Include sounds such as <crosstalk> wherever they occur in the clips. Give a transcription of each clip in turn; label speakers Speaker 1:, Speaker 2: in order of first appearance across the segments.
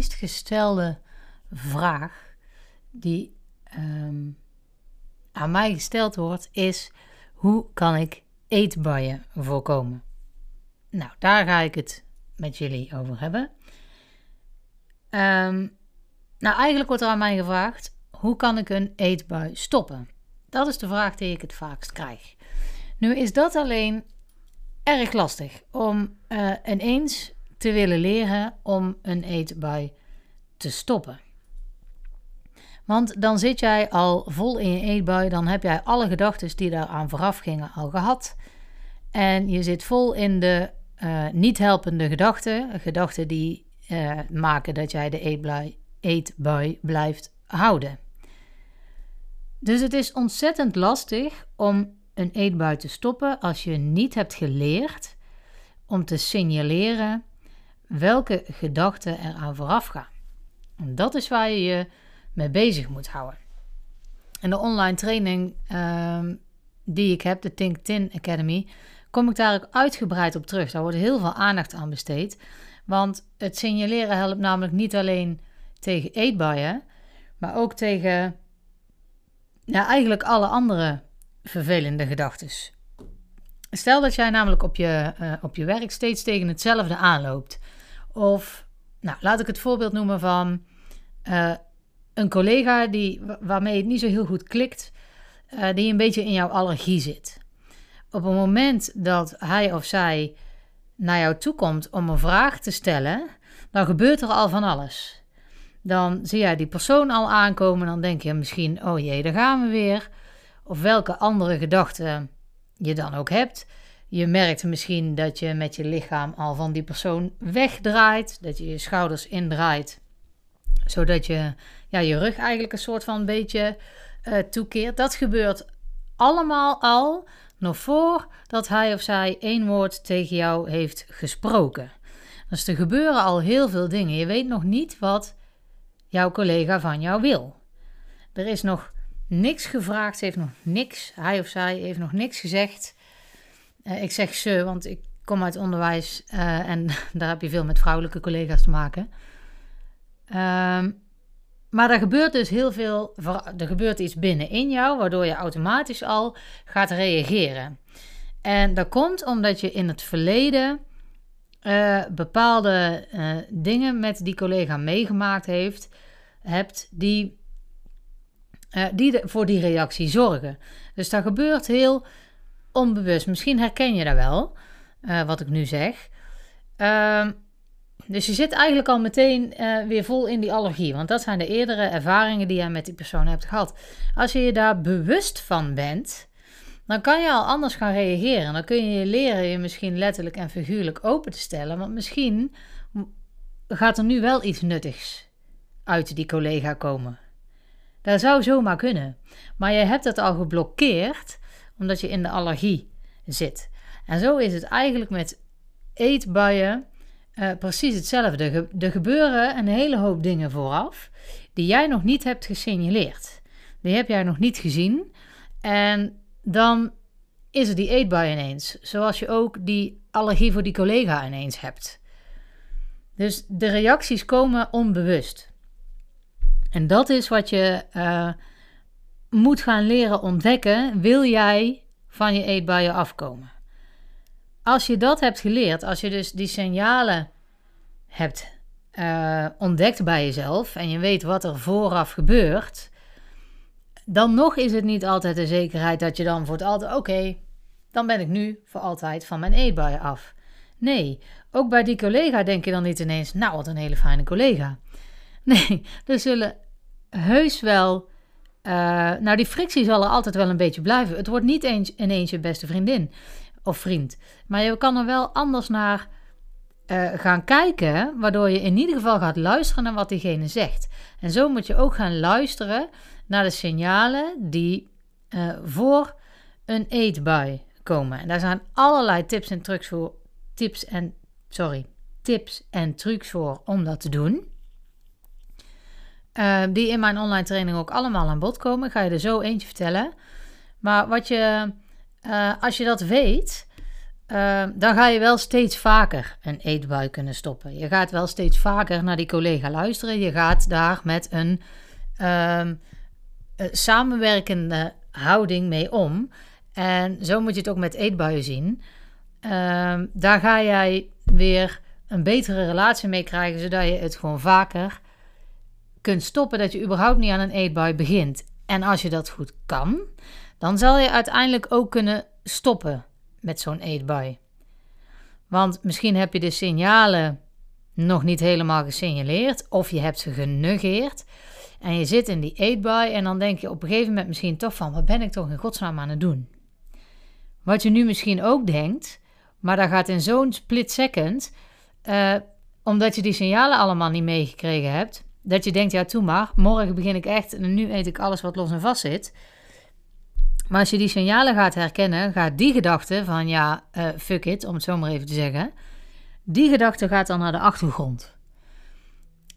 Speaker 1: meest gestelde vraag die ehm, aan mij gesteld wordt, is: hoe kan ik eetbuien voorkomen? Nou, daar ga ik het met jullie over hebben. Ehm, nou, eigenlijk wordt er aan mij gevraagd: hoe kan ik een eetbui stoppen? Dat is de vraag die ik het vaakst krijg. Nu is dat alleen erg lastig om uh, ineens te willen leren om een eetbui te stoppen. Want dan zit jij al vol in je eetbui, dan heb jij alle gedachten die daaraan vooraf gingen al gehad. En je zit vol in de uh, niet helpende gedachten, gedachten die uh, maken dat jij de eetbui, eetbui blijft houden. Dus het is ontzettend lastig om een eetbui te stoppen als je niet hebt geleerd om te signaleren welke gedachten er aan vooraf gaan. En dat is waar je je mee bezig moet houden. In de online training uh, die ik heb, de Think Tin Academy, kom ik daar ook uitgebreid op terug. Daar wordt heel veel aandacht aan besteed. Want het signaleren helpt namelijk niet alleen tegen eetbuien, maar ook tegen eigenlijk alle andere vervelende gedachten. Stel dat jij namelijk op je, uh, op je werk steeds tegen hetzelfde aanloopt. Of, nou, laat ik het voorbeeld noemen van uh, een collega die, waarmee het niet zo heel goed klikt, uh, die een beetje in jouw allergie zit. Op het moment dat hij of zij naar jou toe komt om een vraag te stellen, dan gebeurt er al van alles. Dan zie jij die persoon al aankomen, dan denk je misschien, oh jee, daar gaan we weer. Of welke andere gedachten je dan ook hebt. Je merkt misschien dat je met je lichaam al van die persoon wegdraait, dat je je schouders indraait, zodat je ja, je rug eigenlijk een soort van een beetje uh, toekeert. Dat gebeurt allemaal al nog voordat hij of zij één woord tegen jou heeft gesproken. Dus er gebeuren al heel veel dingen. Je weet nog niet wat jouw collega van jou wil. Er is nog niks gevraagd, heeft nog niks, hij of zij heeft nog niks gezegd. Uh, ik zeg ze, want ik kom uit onderwijs uh, en <laughs> daar heb je veel met vrouwelijke collega's te maken. Um, maar er gebeurt dus heel veel, er gebeurt iets binnenin jou, waardoor je automatisch al gaat reageren. En dat komt omdat je in het verleden uh, bepaalde dingen met die collega meegemaakt heeft, hebt die, die voor die reactie zorgen. Dus dat gebeurt heel onbewust. Misschien herken je dat wel, wat ik nu zeg. Ehm, dus je zit eigenlijk al meteen uh, weer vol in die allergie. Want dat zijn de eerdere ervaringen die je met die persoon hebt gehad. Als je je daar bewust van bent, dan kan je al anders gaan reageren. Dan kun je leren je misschien letterlijk en figuurlijk open te stellen. Want misschien gaat er nu wel iets nuttigs uit die collega komen. Dat zou zomaar kunnen. Maar je hebt het al geblokkeerd omdat je in de allergie zit. En zo is het eigenlijk met eetbuien uh, precies hetzelfde. Er gebeuren een hele hoop dingen vooraf die jij nog niet hebt gesignaleerd. Die heb jij nog niet gezien. En dan is er die eetbui ineens. Zoals je ook die allergie voor die collega ineens hebt. Dus de reacties komen onbewust. En dat is wat je uh, moet gaan leren ontdekken. Wil jij van je eetbuien afkomen? Als je dat hebt geleerd, als je dus die signalen hebt uh, ontdekt bij jezelf en je weet wat er vooraf gebeurt, dan nog is het niet altijd de zekerheid dat je dan voor het altijd, oké, dan ben ik nu voor altijd van mijn e-bui af. Nee, ook bij die collega denk je dan niet ineens, nou wat een hele fijne collega. <laughs> Nee, er zullen heus wel, uh, nou die frictie zal er altijd wel een beetje blijven. Het wordt niet eens ineens je beste vriendin of vriend. Maar je kan er wel anders naar uh, gaan kijken, waardoor je in ieder geval gaat luisteren naar wat diegene zegt. En zo moet je ook gaan luisteren naar de signalen die uh, voor een eetbui komen. En daar zijn allerlei tips en trucs voor, tips en, sorry, tips en trucs voor om dat te doen. Uh, die in mijn online training ook allemaal aan bod komen. Ik ga je er zo eentje vertellen. Maar wat je, als je dat weet, uh, dan ga je wel steeds vaker een eetbui kunnen stoppen. Je gaat wel steeds vaker naar die collega luisteren. Je gaat daar met een uh, samenwerkende houding mee om. En zo moet je het ook met eetbuien zien. Ehm, daar ga jij weer een betere relatie mee krijgen, zodat je het gewoon vaker kunt stoppen, dat je überhaupt niet aan een eetbui begint. En als je dat goed kan, dan zal je uiteindelijk ook kunnen stoppen met zo'n eetbui. Want misschien heb je de signalen nog niet helemaal gesignaleerd, of je hebt ze genegeerd. En je zit in die eetbui en dan denk je op een gegeven moment misschien toch van, wat ben ik toch in godsnaam aan het doen? Wat je nu misschien ook denkt, maar dat gaat in zo'n split second, uh, omdat je die signalen allemaal niet meegekregen hebt, dat je denkt, ja, toe maar, morgen begin ik echt en nu eet ik alles wat los en vast zit. Maar als je die signalen gaat herkennen, gaat die gedachte van, ja, uh, fuck it, om het zo maar even te zeggen, die gedachte gaat dan naar de achtergrond.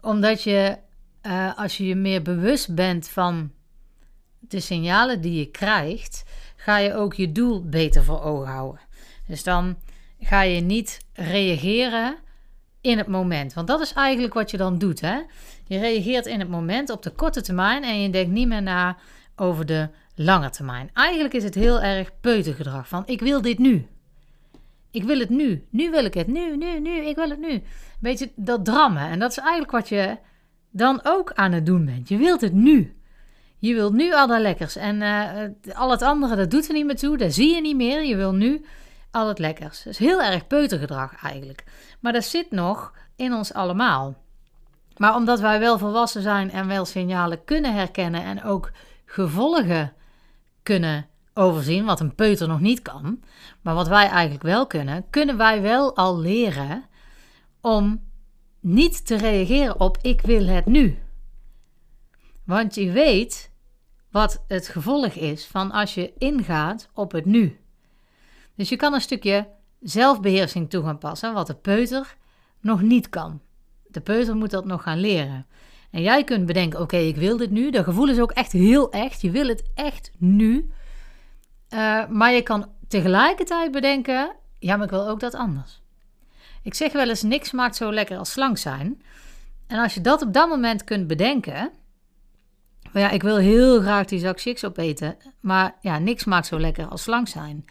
Speaker 1: Omdat je, uh, als je je meer bewust bent van de signalen die je krijgt, ga je ook je doel beter voor ogen houden. Dus dan ga je niet reageren in het moment. Want dat is eigenlijk wat je dan doet. Hè? Je reageert in het moment op de korte termijn en je denkt niet meer na over de lange termijn. Eigenlijk is het heel erg peutergedrag van ik wil dit nu. Ik wil het nu. Nu wil ik het. Nu, nu, nu. Ik wil het nu. Beetje dat drammen. En dat is eigenlijk wat je dan ook aan het doen bent. Je wilt het nu. Je wilt nu al dat lekkers. En uh, al het andere, dat doet er niet meer toe. Dat zie je niet meer. Je wil nu al het lekkers. Is heel erg peutergedrag eigenlijk. Maar dat zit nog in ons allemaal. Maar omdat wij wel volwassen zijn en wel signalen kunnen herkennen en ook gevolgen kunnen overzien, wat een peuter nog niet kan, maar wat wij eigenlijk wel kunnen, kunnen wij wel al leren om niet te reageren op ik wil het nu. Want je weet wat het gevolg is van als je ingaat op het nu. Dus je kan een stukje zelfbeheersing toe gaan passen, wat de peuter nog niet kan. De peuter moet dat nog gaan leren. En jij kunt bedenken: oké, ik wil dit nu. Dat gevoel is ook echt heel echt. Je wil het echt nu. Uh, maar je kan tegelijkertijd bedenken: ja, maar ik wil ook dat anders. Ik zeg wel eens: niks maakt zo lekker als slank zijn. En als je dat op dat moment kunt bedenken. Maar ja, ik wil heel graag die zak chips opeten. Maar ja, niks maakt zo lekker als slank zijn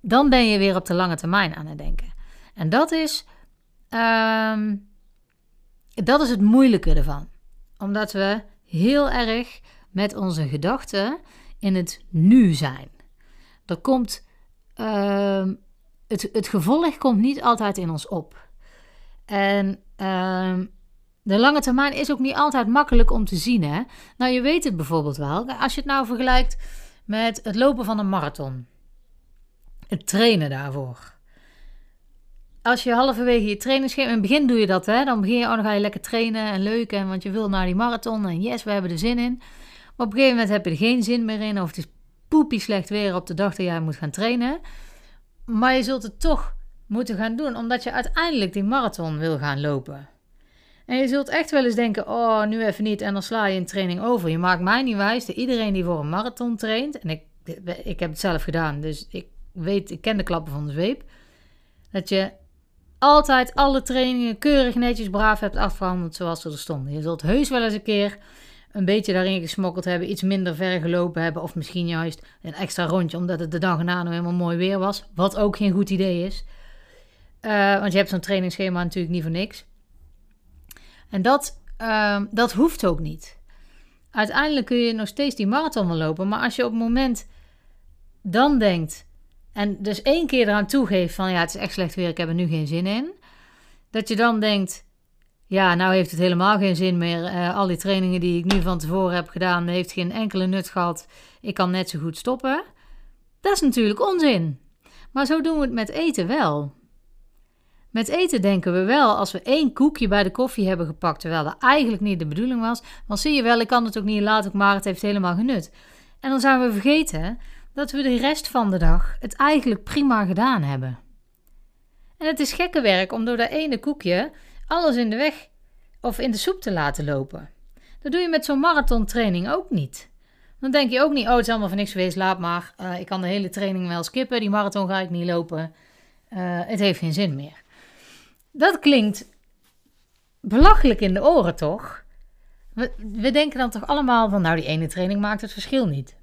Speaker 1: dan ben je weer op de lange termijn aan het denken. En dat is, ehm, dat is het moeilijke ervan. Omdat we heel erg met onze gedachten in het nu zijn. Er komt, uh, het, het gevolg komt niet altijd in ons op. En uh, de lange termijn is ook niet altijd makkelijk om te zien. Hè? Nou, je weet het bijvoorbeeld wel. Als je het nou vergelijkt met het lopen van een marathon het trainen daarvoor. Als je halverwege je trainingsschema, in het begin doe je dat, hè? dan begin je, oh, ga je lekker trainen en leuk, en, want je wil naar die marathon en yes, we hebben er zin in. Maar op een gegeven moment heb je er geen zin meer in, of het is poepie slecht weer op de dag dat jij moet gaan trainen. Maar je zult het toch moeten gaan doen, omdat je uiteindelijk die marathon wil gaan lopen. En je zult echt wel eens denken: oh, nu even niet, en dan sla je een training over. Je maakt mij niet wijs dat iedereen die voor een marathon traint, en ik, ik heb het zelf gedaan, dus ik weet, ik ken de klappen van de zweep. Dat je altijd alle trainingen keurig, netjes, braaf hebt afgehandeld zoals ze er stonden. Je zult heus wel eens een keer een beetje daarin gesmokkeld hebben, iets minder ver gelopen hebben, of misschien juist een extra rondje, omdat het de dag erna nog helemaal mooi weer was. Wat ook geen goed idee is. Uh, want je hebt zo'n trainingsschema natuurlijk niet voor niks. En dat, uh, dat hoeft ook niet. Uiteindelijk kun je nog steeds die marathon wel lopen, maar als je op het moment dan denkt: en dus één keer eraan toegeeft van ja, het is echt slecht weer, ik heb er nu geen zin in. Dat je dan denkt, ja, nou heeft het helemaal geen zin meer. Uh, al die trainingen die ik nu van tevoren heb gedaan, heeft geen enkele nut gehad. Ik kan net zo goed stoppen. Dat is natuurlijk onzin. Maar zo doen we het met eten wel. Met eten denken we wel, als we één koekje bij de koffie hebben gepakt, terwijl dat eigenlijk niet de bedoeling was, dan zie je wel, ik kan het ook niet laten, maar het heeft helemaal genut. En dan zijn we vergeten dat we de rest van de dag het eigenlijk prima gedaan hebben. En het is gekke werk om door dat ene koekje alles in de weg of in de soep te laten lopen. Dat doe je met zo'n marathontraining ook niet. Dan denk je ook niet, oh het is allemaal voor niks geweest, laat maar. Uh, ik kan de hele training wel skippen, die marathon ga ik niet lopen. het heeft geen zin meer. Dat klinkt belachelijk in de oren, toch? We, we denken dan toch allemaal van, nou, die ene training maakt het verschil niet.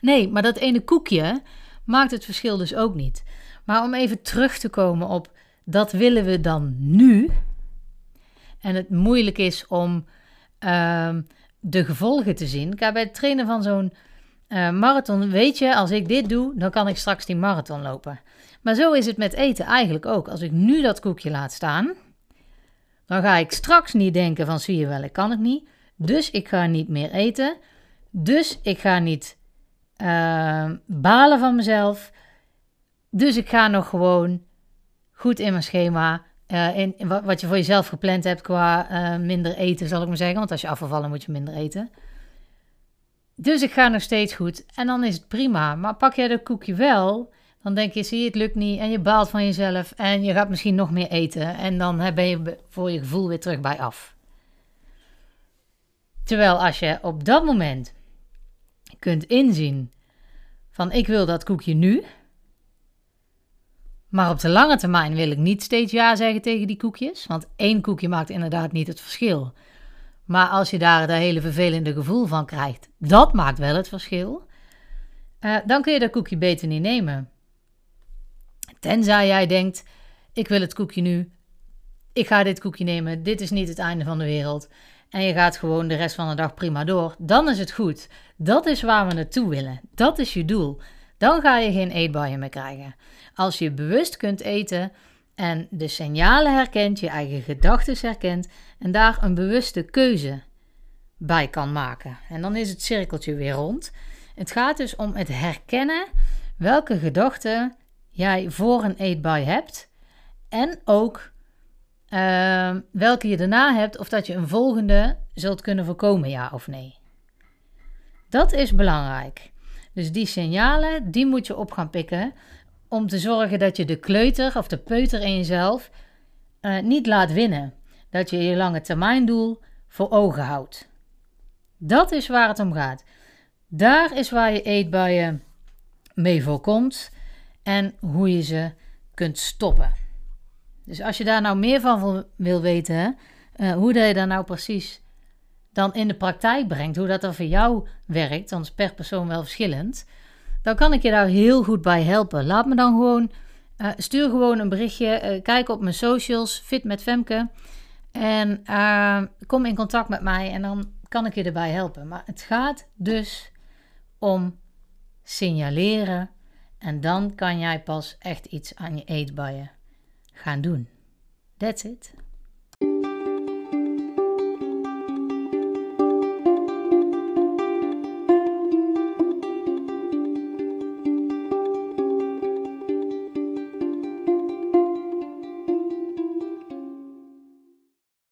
Speaker 1: Nee, maar dat ene koekje maakt het verschil dus ook niet. Maar om even terug te komen op dat willen we dan nu. En het moeilijk is om ehm, de gevolgen te zien. Kijk, bij het trainen van zo'n uh, marathon weet je, als ik dit doe, dan kan ik straks die marathon lopen. Maar zo is het met eten eigenlijk ook. Als ik nu dat koekje laat staan, dan ga ik straks niet denken van zie je wel, ik kan het niet. Dus ik ga niet meer eten. Dus ik ga niet uh, balen van mezelf. Dus ik ga nog gewoon goed in mijn schema. Uh, in, wat je voor jezelf gepland hebt qua uh, minder eten, zal ik maar zeggen. Want als je afvallen moet je minder eten. Dus ik ga nog steeds goed. En dan is het prima. Maar pak jij dat koekje wel, dan denk je, zie je, het lukt niet. En je baalt van jezelf. En je gaat misschien nog meer eten. En dan ben je voor je gevoel weer terug bij af. Terwijl als je op dat moment kunt inzien van ik wil dat koekje nu. Maar op de lange termijn wil ik niet steeds ja zeggen tegen die koekjes. Want één koekje maakt inderdaad niet het verschil. Maar als je daar dat hele vervelende gevoel van krijgt, dat maakt wel het verschil. Uh, dan kun je dat koekje beter niet nemen. Tenzij jij denkt: ik wil het koekje nu. Ik ga dit koekje nemen. Dit is niet het einde van de wereld. En je gaat gewoon de rest van de dag prima door. Dan is het goed. Dat is waar we naartoe willen. Dat is je doel. Dan ga je geen eetbuien meer krijgen. Als je bewust kunt eten en de signalen herkent, je eigen gedachten herkent en daar een bewuste keuze bij kan maken. En dan is het cirkeltje weer rond. Het gaat dus om het herkennen welke gedachten jij voor een eetbui hebt en ook uh, welke je daarna hebt of dat je een volgende zult kunnen voorkomen, ja of nee. Dat is belangrijk. Dus die signalen, die moet je op gaan pikken om te zorgen dat je de kleuter of de peuter in jezelf uh, niet laat winnen. Dat je je lange termijn doel voor ogen houdt. Dat is waar het om gaat. Daar is waar je eetbuien mee voorkomt en hoe je ze kunt stoppen. Dus als je daar nou meer van wil weten, uh, hoe dat je daar nou precies dan in de praktijk brengt, hoe dat dan voor jou werkt, dan is per persoon wel verschillend, dan kan ik je daar heel goed bij helpen. Laat me dan gewoon, uh, stuur gewoon een berichtje, uh, kijk op mijn socials, Fit met Femke, en kom in contact met mij en dan kan ik je erbij helpen. Maar het gaat dus om signaleren en dan kan jij pas echt iets aan je eetbuien gaan doen. That's it.